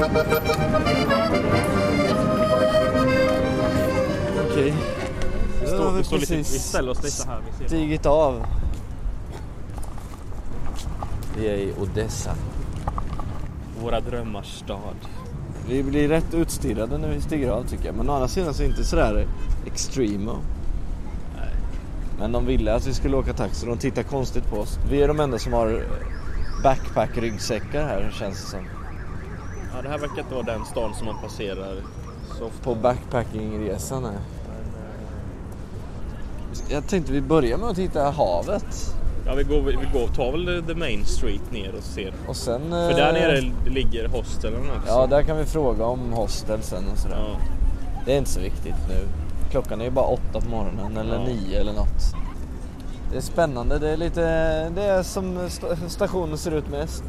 Okej. Vi, står, vi vi, står lite, vi ställer oss lite här. Vi ser. stigit av. Vi är i Odessa. Våra drömmars stad. Vi blir rätt utstirrade när vi stiger av tycker jag. Men å andra sidan så är det inte sådär extremo. Nej. Men de ville att vi skulle åka taxi. De tittar konstigt på oss. Vi är de enda som har backpack-ryggsäckar här känns det som. Ja, det här verkar inte vara den stan som man passerar så. På backpackingresan här. Jag tänkte vi börjar med att titta havet. Ja, vi går, vi går, tar väl the main street ner och ser. Och sen... För där nere ligger hostelen också. Ja, där kan vi fråga om hostel sen och sådär. Ja. Det är inte så viktigt nu. Klockan är ju bara åtta på morgonen eller Ja. nio eller något. Det är spännande. Det är lite... Det är som sta- stationen ser ut mest.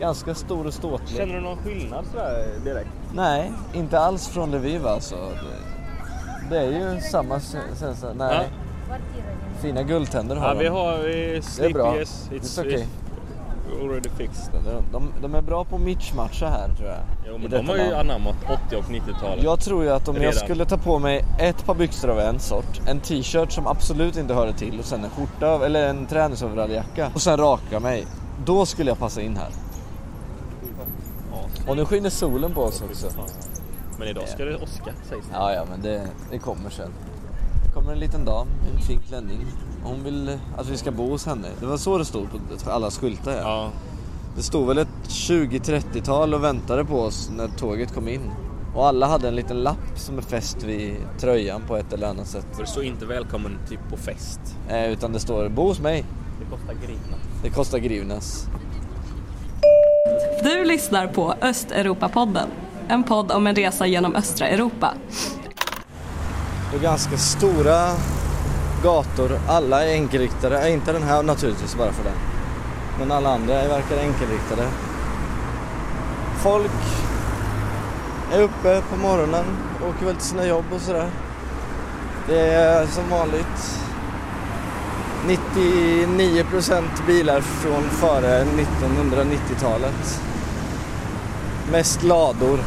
Ganska stor och ståtlig. Känner du någon skillnad sådär direkt? Nej, inte alls från Lviv alltså. Det, det är ju samma känsla. Nej. Ja. Fina guldtänder har Ja, de. vi har vi Det är bra. Yes, it's, It's okay. it's already fixed. De, de, de är bra på mitchmatcha här tror jag. Jo, men de har ju anammat 80 och 90-talet. Jag tror ju att om jag Redan. skulle ta på mig ett par byxor av en sort, en t-shirt som absolut inte hörde till och sen en skjorta eller en träningsoveralljacka och sen raka mig. Då skulle jag passa in här. Och nu skiner solen på oss också. Men idag ska det åska sägs det. Ja, ja, men det, det kommer sen. Det kommer en liten dam i en fin klänning. Hon vill att vi ska bo hos henne. Det var så det stod på alla skyltar. Ja. Ja, Det stod väl ett 20-30-tal och väntade på oss när tåget kom in. Och alla hade en liten lapp som är fäst vid tröjan på ett eller annat sätt. för det står inte välkommen typ på fest. Eh, utan det står bo hos mig. Det kostar grivna. Det kostar grivnas. Du lyssnar på Östeuropapodden, en podd om en resa genom östra Europa. Det är ganska stora gator. Alla är enkelriktade. Äh, inte den här naturligtvis bara för den. Men alla andra verkar enkelriktade. Folk är uppe på morgonen, åker väl till sina jobb och sådär. Det är som vanligt 99% bilar från före 1990-talet. Mest lador.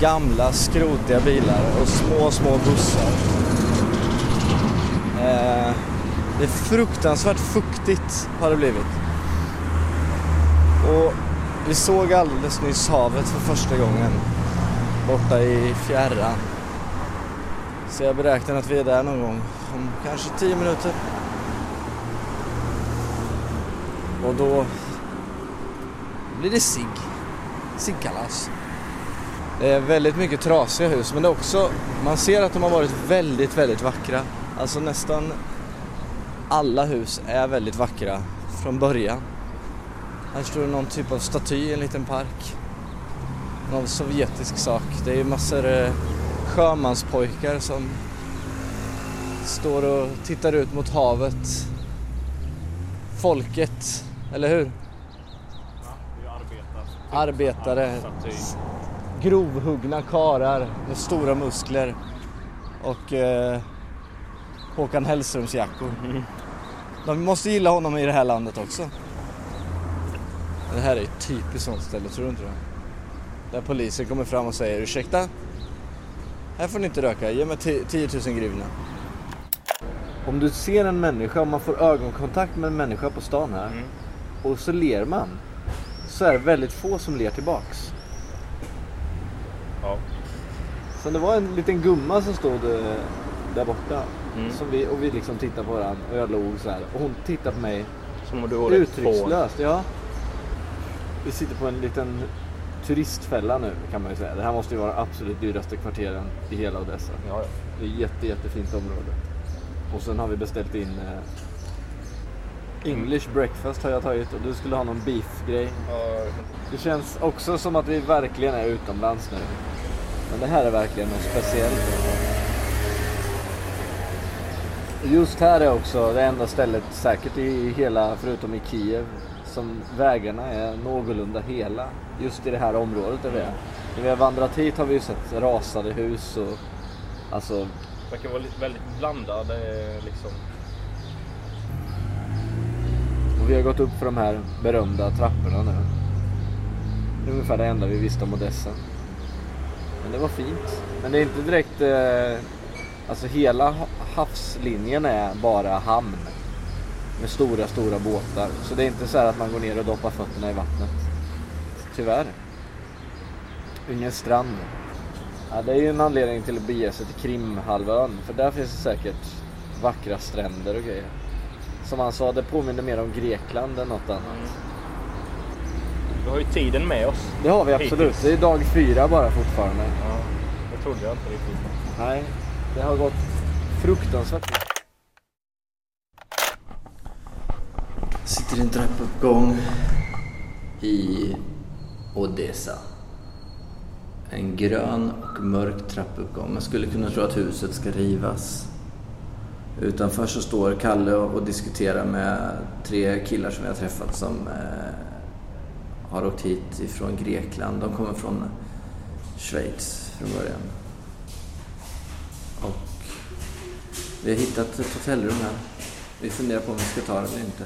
Gamla skrotiga bilar och små, små bussar. Eh, det är fruktansvärt fuktigt har det blivit. Och vi såg alldeles nyss havet för första gången. Borta i fjärran. Så jag beräknar att vi är där någon gång om kanske 10 minuter. Och då blir det sig. Sinkalas. Det är väldigt mycket trasiga hus men det är också, man ser att de har varit väldigt, väldigt vackra. Alltså nästan alla hus är väldigt vackra från början. Här står det någon typ av staty i en liten park. Någon sovjetisk sak. Det är ju massor eh, sjömanspojkar som står och tittar ut mot havet. Folket, eller hur? Arbetare. Grovhuggna karar med stora muskler och eh, Håkan Hellströms jackor. De måste gilla honom i det här landet också. Det här är ett typiskt sånt ställe, tror du inte det? Där polisen kommer fram och säger ursäkta? Här får ni inte röka, ge mig 10 000 grivna. Om du ser en människa, om man får ögonkontakt med en människa på stan här Mm. och så ler man så är det väldigt få som ler tillbaks. Ja. Så det var en liten gumma som stod eh, där borta. Mm. Som vi, och vi liksom tittade på varandra och jag log så här. Och hon tittade på mig Som om du uttryckslöst. Ja. Vi sitter på en liten turistfälla nu kan man ju säga. Det här måste ju vara absolut dyraste kvarteren i hela Odessa. Ja, ja. Det är ett jätte, jättefint område. Och sen har vi beställt in eh, English breakfast har jag tagit och du skulle ha någon beef-grej. Det känns också som att vi verkligen är utomlands nu. Men det här är verkligen något speciellt. Just här är också det enda stället säkert i hela, förutom i Kiev, som vägarna är någorlunda hela. Just i det här området där vi är. När vi har vandrat hit har vi ju sett rasade hus och alltså verkar vara väldigt blandad eh, liksom. Och vi har gått upp för de här berömda trapporna nu. Det är ungefär det enda vi visste om Odessa. Men det var fint. Men det är inte direkt, eh, alltså hela havslinjen är bara hamn. Med stora, stora båtar. Så det är inte så att man går ner och doppar fötterna i vattnet. Tyvärr. Ingen strand. Ja, det är ju en anledning till att bege sig till Krimhalvön. För där finns det säkert vackra stränder och grejer. Som han sa, det påminner mer om Grekland än något annat. Vi har ju tiden med oss. Det har vi absolut. Hittills. Det är dag fyra bara fortfarande. Ja, det trodde jag inte riktigt. Nej, det har gått fruktansvärt. Sitter i en trappuppgång i Odessa. En grön och mörk trappuppgång. Man skulle kunna tro att huset ska rivas. Utanför så står Kalle och diskuterar med tre killar som vi har träffat som eh, har åkt hit ifrån Grekland. De kommer från Schweiz från början. Och vi har hittat ett hotellrum här. Vi funderar på om vi ska ta det eller inte.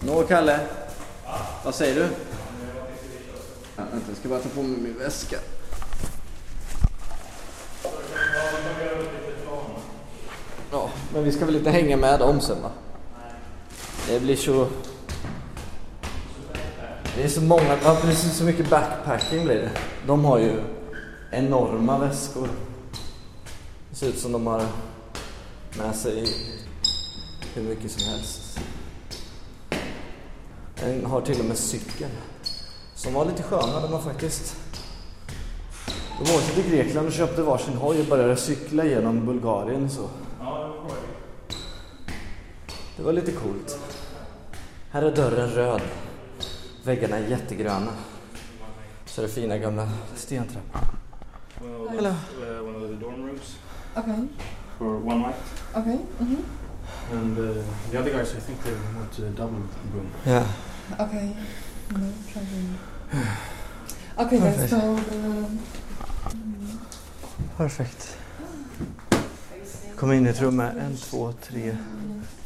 Nå, Kalle. Vad säger du? Ja, vänta, jag ska bara ta på mig min väska. Men vi ska väl inte hänga med dem sen va? Det blir så... Det är så många, ja precis så mycket backpacking blir det. De har ju enorma väskor. Det ser ut som de har med sig hur mycket som helst. En har till och med cykel. Som var lite sköna, de man faktiskt... De åkte till Grekland och köpte varsin hoj och började cykla genom Bulgarien så. Det var lite coolt. Här är dörren röd. Väggarna är jättegröna. Så är det fina gamla stentrappor. Hello. Uh, one of the dorm rooms Okay. for one night. Okay. hmm And uh, the other guys, I think they want a double room. Ja. Okay. No problem. Okay, guys. Perfect. So um, Perfekt. Kom in i ett rum med en, två, tre,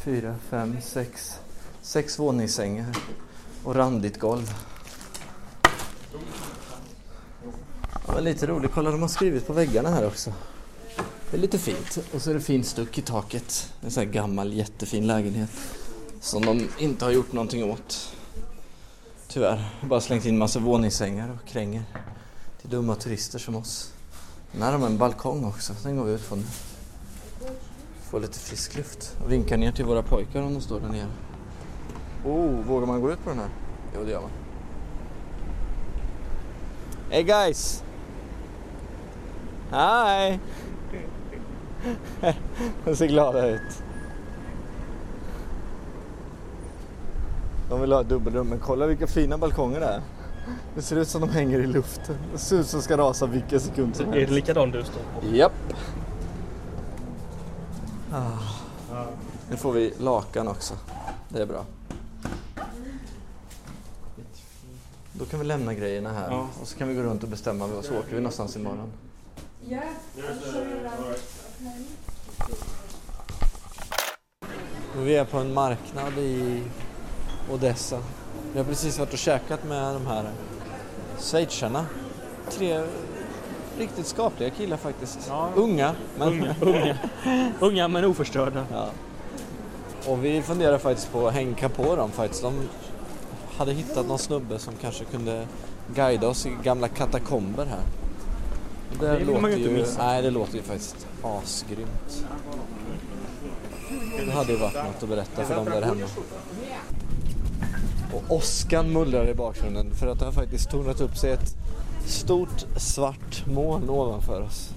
fyra, fem, sex, sex våningssängar och randigt golv. Ja, var lite roligt. Kolla, de har skrivit på väggarna här också. Det är lite fint. Och så är det fint stuck i taket. En sån här gammal jättefin lägenhet. Som de inte har gjort någonting åt. Tyvärr. Bara slängt in massa våningssängar och kränger. Till dumma turister som oss. Den här har en balkong också. Den går vi ut på nu. Får lite frisk luft. Och vinkar ner till våra pojkar om de står där nere. Oh, vågar man gå ut på den här? Jo, det gör man. Hey guys! Hi! De ser glada ut. De vill ha ett dubbelrum, men kolla vilka fina balkonger det är. Det ser ut som de hänger i luften. Det ser ut som de ska rasa vilken sekund som Är det helst. likadant du står på? Japp. Ah. Nu får vi lakan också. Det är bra. Då kan vi lämna grejerna här Ja. och så kan vi gå runt och bestämma vad så åker vi någonstans imorgon. yeah. Vi är på en marknad i Odessa. Vi har precis varit och käkat med de här schweizarna. Tre riktigt skapliga killar faktiskt. Ja. Unga, men Unga, unga. unga men oförstörda. Ja. Och vi funderar faktiskt på att hänga på dem faktiskt. De hade hittat någon snubbe som kanske kunde guida oss i gamla katakomber här. Och Det vill man ju inte missa. Nej, det låter ju faktiskt asgrymt. Det hade ju varit något att berätta för dem där hemma. Och åskan mullrar i bakgrunden för att det har faktiskt tornat upp sig ett stort svart moln ovanför oss.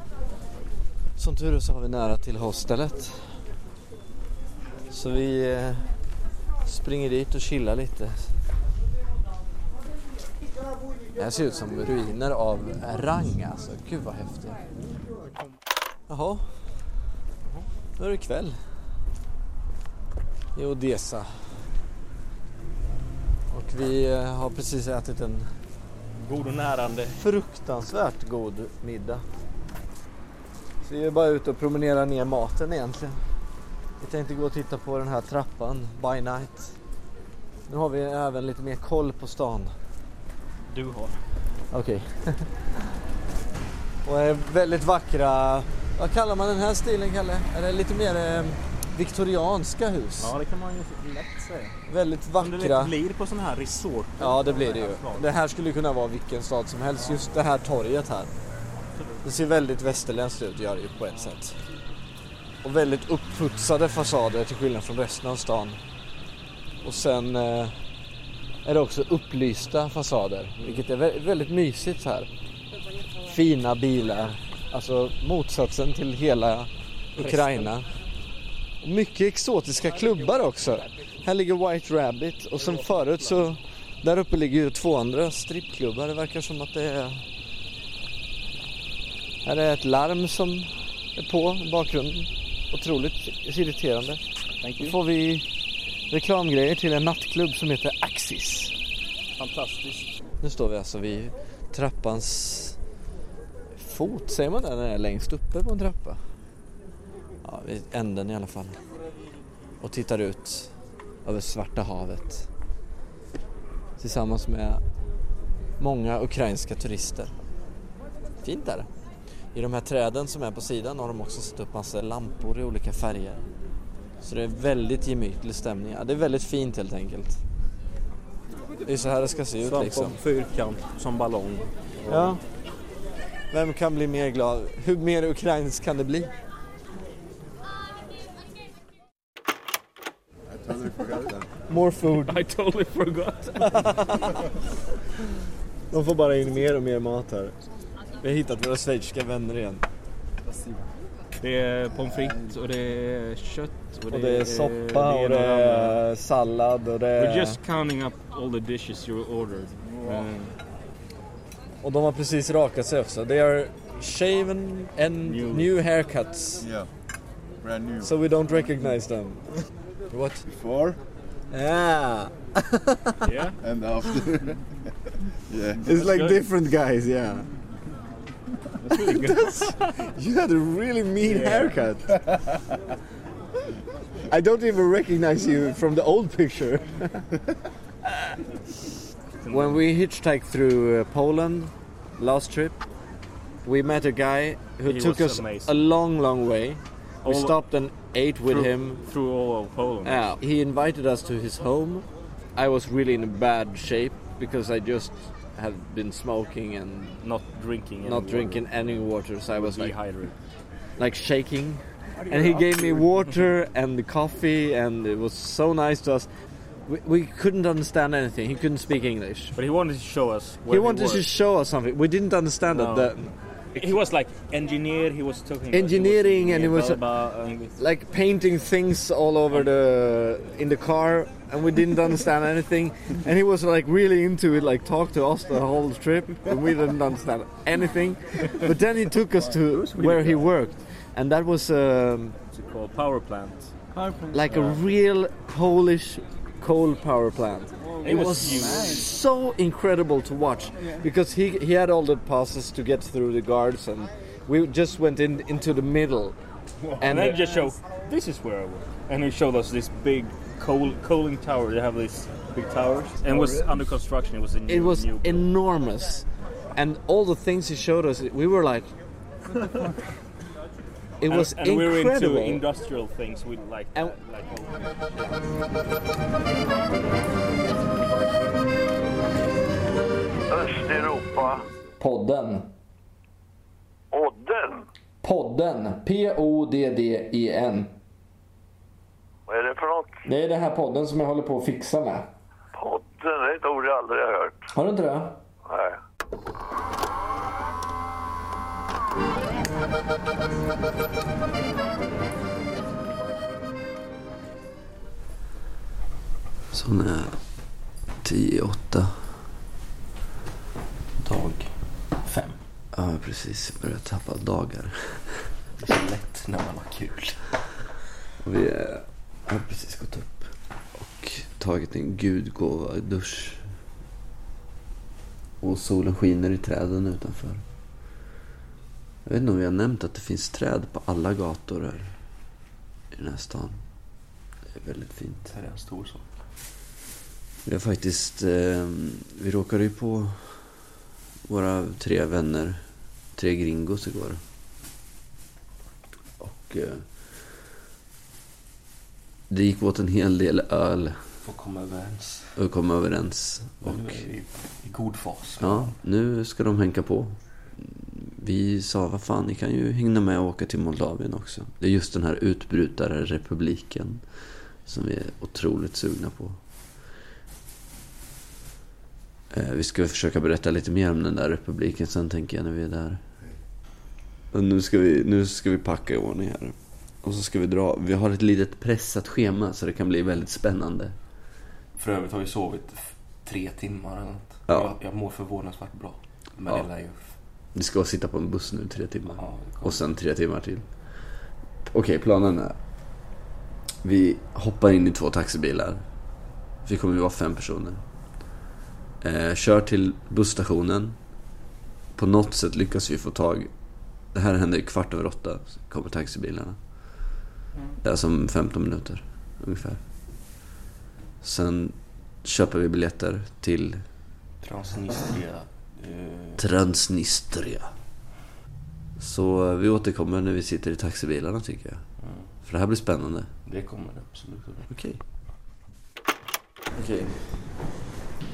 Som tur är så har vi nära till hostelet. Så vi eh, springer dit och chillar lite. Det här ser ut som ruiner av rang alltså. Gud vad häftigt. Jaha. Nu är det kväll. I Odessa. Och vi eh, har precis ätit en God och närande. fruktansvärt god middag. Så vi är bara ute och promenerar ner maten egentligen. Vi tänkte gå och titta på den här trappan by night. Nu har vi även lite mer koll på stan. du har. Okej. och är väldigt vackra, vad kallar man den här stilen Kalle? Är det lite mer eh, viktorianska hus? Ja, det kan man ju lätt säga. Väldigt Som det vackra. blir på sådana här resort. Ja det blir det ju. Det här skulle kunna vara vilken stad som helst. Just det här torget här. Det ser väldigt västerländskt ut gör det ju på ett sätt. Och väldigt upputsade fasader till skillnad från resten av stan. Och sen eh, är det också upplysta fasader. Vilket är vä- väldigt mysigt här. Fina bilar. Alltså motsatsen till hela Ukraina. Mycket exotiska klubbar också. Här ligger White Rabbit och som förut så där uppe ligger ju två andra strippklubbar. Det verkar som att det är här är ett larm som är på i bakgrunden. Otroligt irriterande. Då får vi reklamgrejer till en nattklubb som heter Axis. Fantastiskt. Nu står vi alltså vid trappans fot, säger man det när det är längst uppe på en trappa? Ja, vid änden i alla fall. Och tittar ut över Svarta havet. Tillsammans med många ukrainska turister. Fint är det. I de här träden som är på sidan har de också satt upp massa lampor i olika färger. Så det är väldigt gemytlig stämning. Ja, det är väldigt fint helt enkelt. Det är så här det ska se ut Svamp liksom. fyrkant som ballong. Ja. Vem kan bli mer glad? Hur mer ukrainskt kan det bli? More food. I totally forgot. De får bara in mer och mer mat här. Vi har hittat våra schweiziska vänner igen. Det är pommes frites och det är kött och det, Och det är soppa och det är sallad och det We're är... just counting up all the dishes you ordered. Eh, Och de har precis rakat sig också. They are shaven and New. new haircuts. Yeah, brand new. So we don't recognize them. What? Before Yeah. yeah. and after. yeah. It's like good. different guys, yeah. That's really good. You had a really mean haircut. I don't even recognize you from the old picture. when we hitchhiked through uh, Poland last trip, we met a guy who He took us amazing. a long, long way. We All- stopped and ate with through, him. through all of Poland. Yeah, he invited us to his home. I was really in a bad shape because I just had been smoking and Not drinking. any not water. drinking any water, so I was like Dehydrated. like shaking. And he gave me water and the coffee, and it was so nice to us. We, we couldn't understand anything. He couldn't speak English. But he wanted to show us. Where He wanted to show us something. We didn't understand No. it. That, He was like engineer. He was talking. Engineering he and he was- blah, blah, and with- like painting things all over the in the car, and we didn't understand anything. And he was like really into it, like talk to us the whole trip, and we didn't understand anything. But then he took us to where he worked, and that was. Um, what's it called? Power plant. Power plant. like a real Polish coal power plant. It It was was huge. so incredible to watch because he he had all the passes to get through the guards, and we just went in into the middle. And then just show. This is where I work. And he showed us this big coal coaling tower. They have these big towers, and it was under construction. It was a new. It was new enormous, and all the things he showed us, we were like. It And, was and we were into industrial things. We like And- that, like all- Östeuropa. Podden. Odden. Podden. P-O-D-D-E-N. Vad är det för något? Det är den här podden som jag håller på att fixa med. Podden, det är ett ord jag aldrig har hört. Har du inte det? Nej. Sån är 10 8. Dag fem. Ja, precis. Jag börjar tappa dagar. Det är så lätt när man har kul. Och vi har precis gått upp och tagit en gudgåva dusch. Och solen skiner i träden utanför. Jag vet inte om vi har nämnt att det finns träd på alla gator här i den här stan. Det är väldigt fint. Det här är en stor sak. Vi har faktiskt, eh, vi råkade ju på våra tre vänner, tre gringos igår. Och eh, det gick åt en hel del öl Får komma överens. och kom överens. Och nu är vi i god fas. ja, nu ska de hänka på. Vi sa, vad fan, ni kan ju hinna med och åka till Moldavien också. Det är just den här utbrutare republiken som vi är otroligt sugna på. Eh, Vi ska försöka berätta lite mer om den där republiken sen tänker jag när vi är där. Och nu ska vi, nu ska vi packa i ordning här. Och så ska vi dra. Vi har ett litet pressat schema så det kan bli väldigt spännande. För övrigt har vi sovit tre timmar eller något. Ja. Jag, jag mår förvånansvärt bra. Men Ja. det lär ju... Vi ska sitta på en buss nu tre timmar. Ja. Och sen tre timmar till. Okej, planen är. Vi hoppar in i två taxibilar. Vi kommer ju vara fem personer. Eh, kör till busstationen. På något sätt lyckas vi få tag... Det här händer kvart över åtta. Så kommer taxibilarna. Det är alltså om 15 minuter ungefär. Sen köper vi biljetter till Transnistria. Eh, Transnistria. Så eh, vi återkommer när vi sitter i taxibilarna tycker jag. För det här blir spännande. det kommer det absolut att bli. Okej. Okej.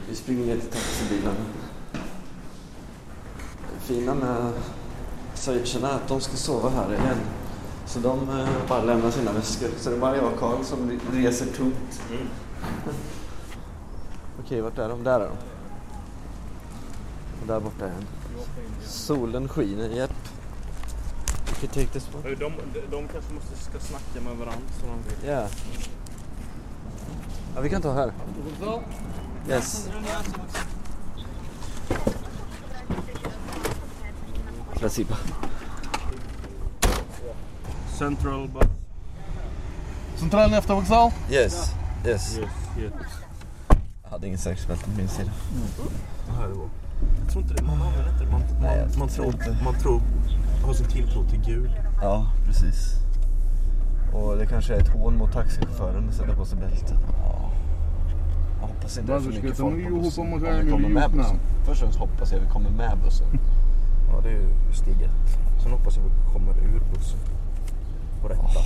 Vi springer ner till taxibilarna. Det fina med schweizarna är att de ska sova här igen. Så de eh, bara lämnar sina väskor. Så det är bara jag och Karl som re- reser tungt. Okej, vart är de? Där är de. Och där borta är en. Solen skiner, japp. We can take this one. De, de kanske måste ska snacka med varandra så de vill. Ja. Ja, vi kan ta här. Yes. Спасибо. Central bus. Centralny автовокзал? Yes. Yes. Yes, yes. Jag hade ingen säkerhetsbälte på min sida. Jag tror inte det. Man har väl inte Man, Nej, jag man, man, tror tror, inte. man tror... Har sin tilltro till Gud. Ja, precis. Och det kanske är ett hån mot taxichauffören att sätta på sig bälte. Ja. Jag hoppas inte det är för Varför mycket ska folk på ju bussen. hoppa Om med vi kommer med bussen. Först och främst hoppas jag vi kommer med bussen. Ja, det är ju steg ett. Sen hoppas jag vi kommer ur bussen. På rätta.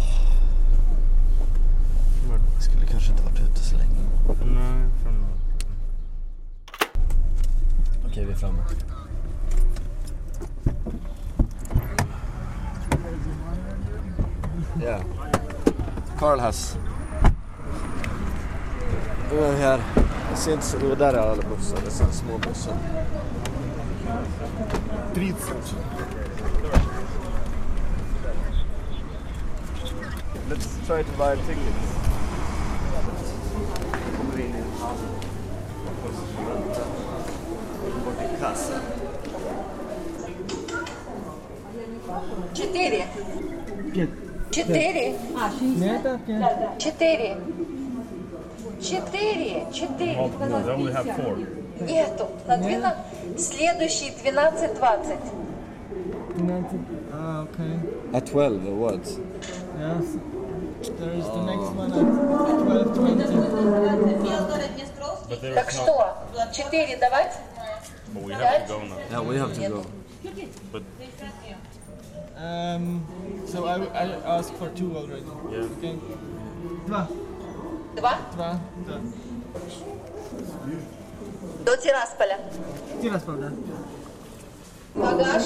Jag skulle kanske inte varit ute så länge. Nej, från... Okej, vi är framme. Ja. Carl has. Nu är vi här. Jag ser inte så... Jo, där är alla bussar. Det är sådana små bussar. 30. Let's try to buy tickets. Kommer in i en hamn. Bort till kassan. Четыре. Четыре. Четыре. Четыре. Четыре. Oh, no, they only have four. Нету. На 12. Следующий 12-20. Ah, okay. At 12 or what? Yes. There is the next one at 12.20. But there Так is not... что? Четыре давать? But we have to go now. Yeah, we have to go. But Um, so I, I asked for two already. Yeah. Okay. Два. Два? Два. Да. До Тирасполя. Тирасполь, да. Багаж.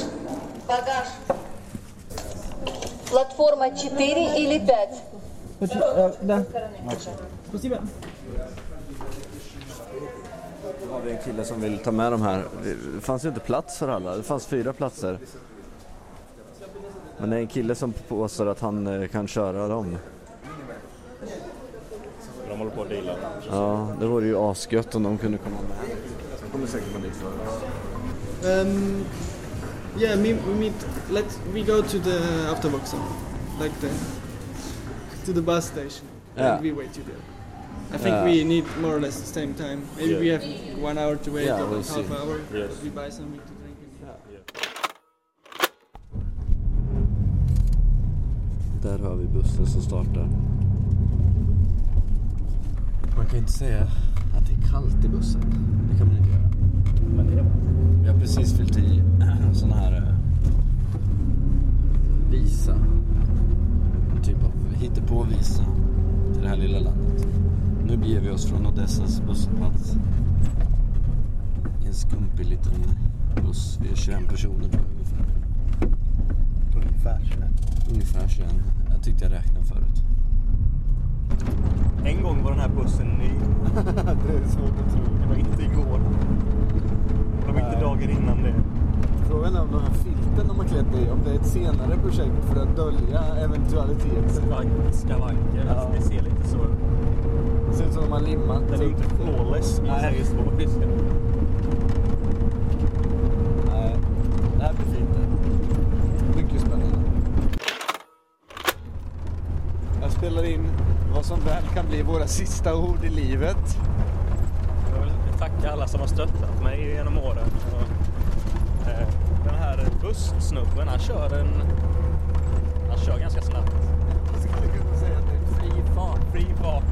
Багаж. Платформа 4 или 5? Почти- э, Да. Спасибо. Då har vi en kille som vill ta med de här. Det fanns ju inte plats för alla. Det fanns fyra platser. Men det är en kille som påstår att han eh, kan köra dem. på deala. Ja, det vore ju asgött om de kunde komma med. De kommer säkert vara dit. Um, yeah, me, meet. Let's we go to the afterboxer, like the to the bus station, Yeah. and we wait you there. I think Yeah. we need more or less the same time. Maybe Yeah. we have one hour to wait, Yeah, or we'll half see. hour. Yes. We buy something to drink. and- Där har vi bussen som startar. Man kan inte säga att det är kallt i bussen. Det kan man inte göra. Men det är Vi har precis fyllt i sån här eh, visa. En typ av hittepå-visa till det här lilla landet. Nu beger vi oss från Odessas busshållplats. I en skumpig liten buss. Vi är 21 personer tror jag ungefär. Ungefär så här. Ungefär 21. Jag tyckte jag räknade förut. En gång var den här bussen ny. det är svårt att tro. Det var inte igår. Det var inte dagen innan det. Frågan är om de här filten de har klätt i, om det är ett senare projekt för att dölja eventualiteter. Skavank- Skavanker. Ja. Alltså, det ser lite så... Det ser ut som de har limmat. Den är inte flawless. Nej. Nej. Just det. Nej, det här blir fint. det. Mycket spännande. Jag spelar in vad som väl kan bli våra sista ord i livet. Jag vill tacka alla som har stöttat mig genom åren. Och, eh, den här bussnubben, han kör en... Han kör ganska snabbt. Jag skulle kunna säga att det är fri fart. Fri fart.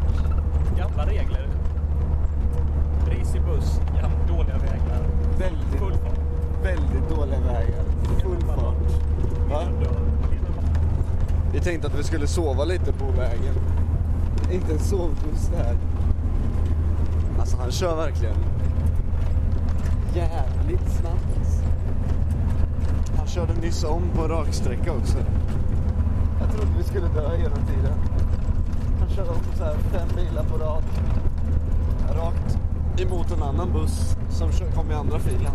Gamla regler. Risig buss, gamla, dåliga vägar. Väldigt, Full fart. väldigt dåliga vägar. Full fart. Va? Vi tänkte att vi skulle sova lite på vägen. Inte en sovbuss det här. Alltså han kör verkligen jävligt snabbt. Han körde nyss om på raksträcka också. Jag trodde vi skulle dö hela tiden. Han kör om så här fem bilar på rad. Rakt emot en annan buss som kom i andra filen.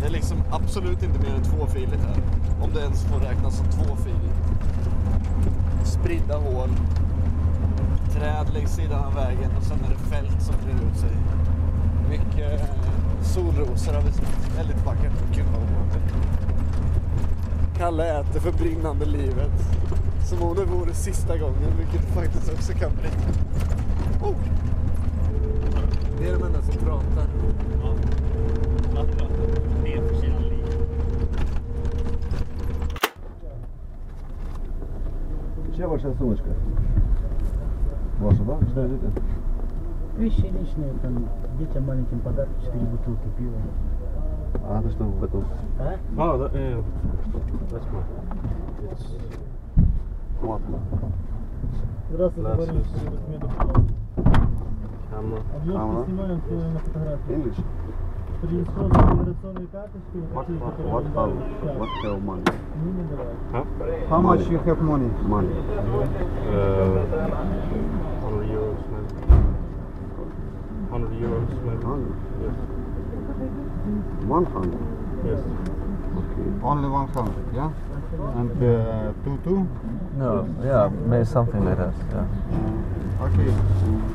Det är liksom absolut inte mer än tvåfiligt här. Om det ens får räknas som tvåfiligt. Spridda hål Träd längs sidan av vägen och sen är det fält som brer ut sig. Mycket eh, solrosor har vi sett. Väldigt vackert. Gud vad ovanligt. Kalle äter för brinnande livet. Som om det vore sista gången, vilket det faktiskt också kan bli. Oh. Det är de enda som pratar. Det är för sina liv. Чья ваша сумочка? Ваша, да? Что да. это? Вещи личные, там детям маленьким подарки, 4 бутылки пива. А ты что в этом? А? А, да, э, восьмой. Ладно. Здравствуйте, товарищ Предметов. Объемки снимаем э, на фотографии. English? What, how? what, how, money? Huh? How money. much you have money? Money. Uh, 100 euros, man. 100 euros, man. 100? Yes. 100? Yes. Okay. Only 100, yeah? And uh, two, two? No, yeah, maybe something like that, yeah. Okay.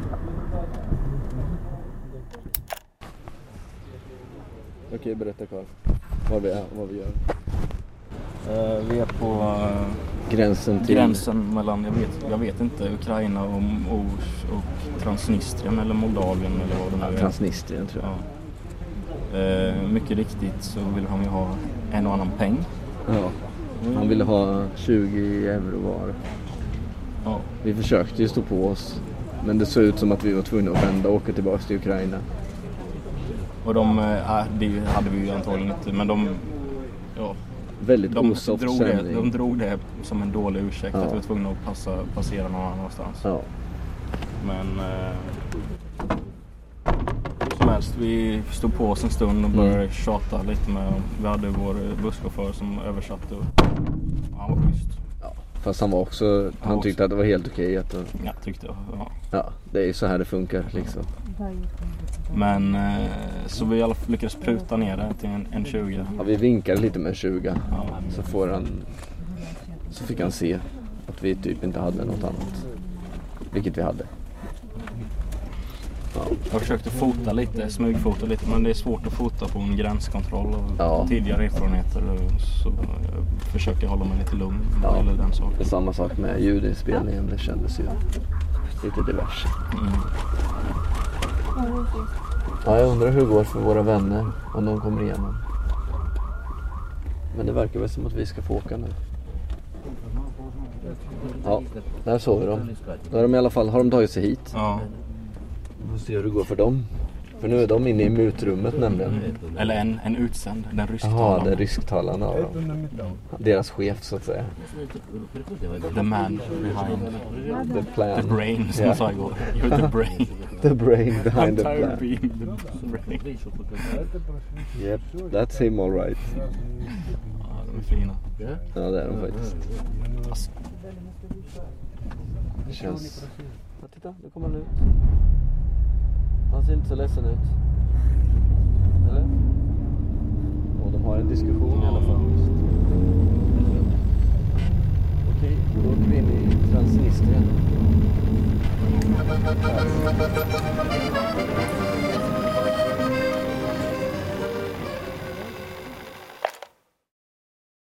Okej, berätta Karl. Vad vi är vad vi gör. Eh, vi är på eh, Gränsen till... gränsen mellan, jag vet, jag vet inte, Ukraina och, och, och Transnistrien eller Moldavien eller vad det nu är. Transnistrien tror jag. Ja. Eh, mycket riktigt så vill han ju ha en och annan peng. Ja. Han ville ha 20 euro var. Ja. Vi försökte ju stå på oss. Men det såg ut som att vi var tvungna att vända och åka tillbaka till Ukraina. Och de, äh, det hade vi ju antagligen inte, men de, ja, Väldigt de, osoft drog det, de drog det som en dålig ursäkt Ja. att vi var tvungna att passa, passera någon annanstans. Ja. Men eh, som helst, vi stod på oss en stund och Mm. började tjata lite med dem. Vi hade vår busschaufför som översatte. och Han var schysst. Fast han var också, han också. tyckte att det var helt okej att... Ja, tyckte jag. Ja. Ja, det är ju så här det funkar liksom. Men eh, så vi alla lyckades pruta ner det till en, en 20. Ja, vi vinkade lite med en 20. Ja. Så får han... Så fick han se att vi typ inte hade något annat. Vilket vi hade. Ja. Jag försökte fota lite, smygfota lite men det är svårt att fota på en gränskontroll och Ja. tidigare erfarenheter så jag försöker hålla mig lite lugn Ja. gäller den saken. Det är samma sak med ljudinspelningen. Det kändes ju lite diverse. Mm. Ja, jag undrar hur det går för våra vänner om de kommer igenom. Men det verkar väl som att vi ska få åka nu. Ja, där sover de. Då är de i alla fall, har de tagit sig hit. Ja. Vi får se hur det går för dem. För nu är de inne i mutrummet nämligen. Eller en, en utsänd, den Jaha, rysktalande. den rysktalande av dem. Deras chef så att säga. The man behind The plan. the brain, som jag sa igår. You're the brain. The brain behind the plan. being the brain. Yep, that's him alright. Ja, de är fina. Ja, det är de faktiskt. Alltså, Det känns... Ja, titta, nu kommer han ut. Han ser inte så ledsen ut. Eller? Och de har en diskussion i alla fall. Okej, då åker vi in i Transnistrien.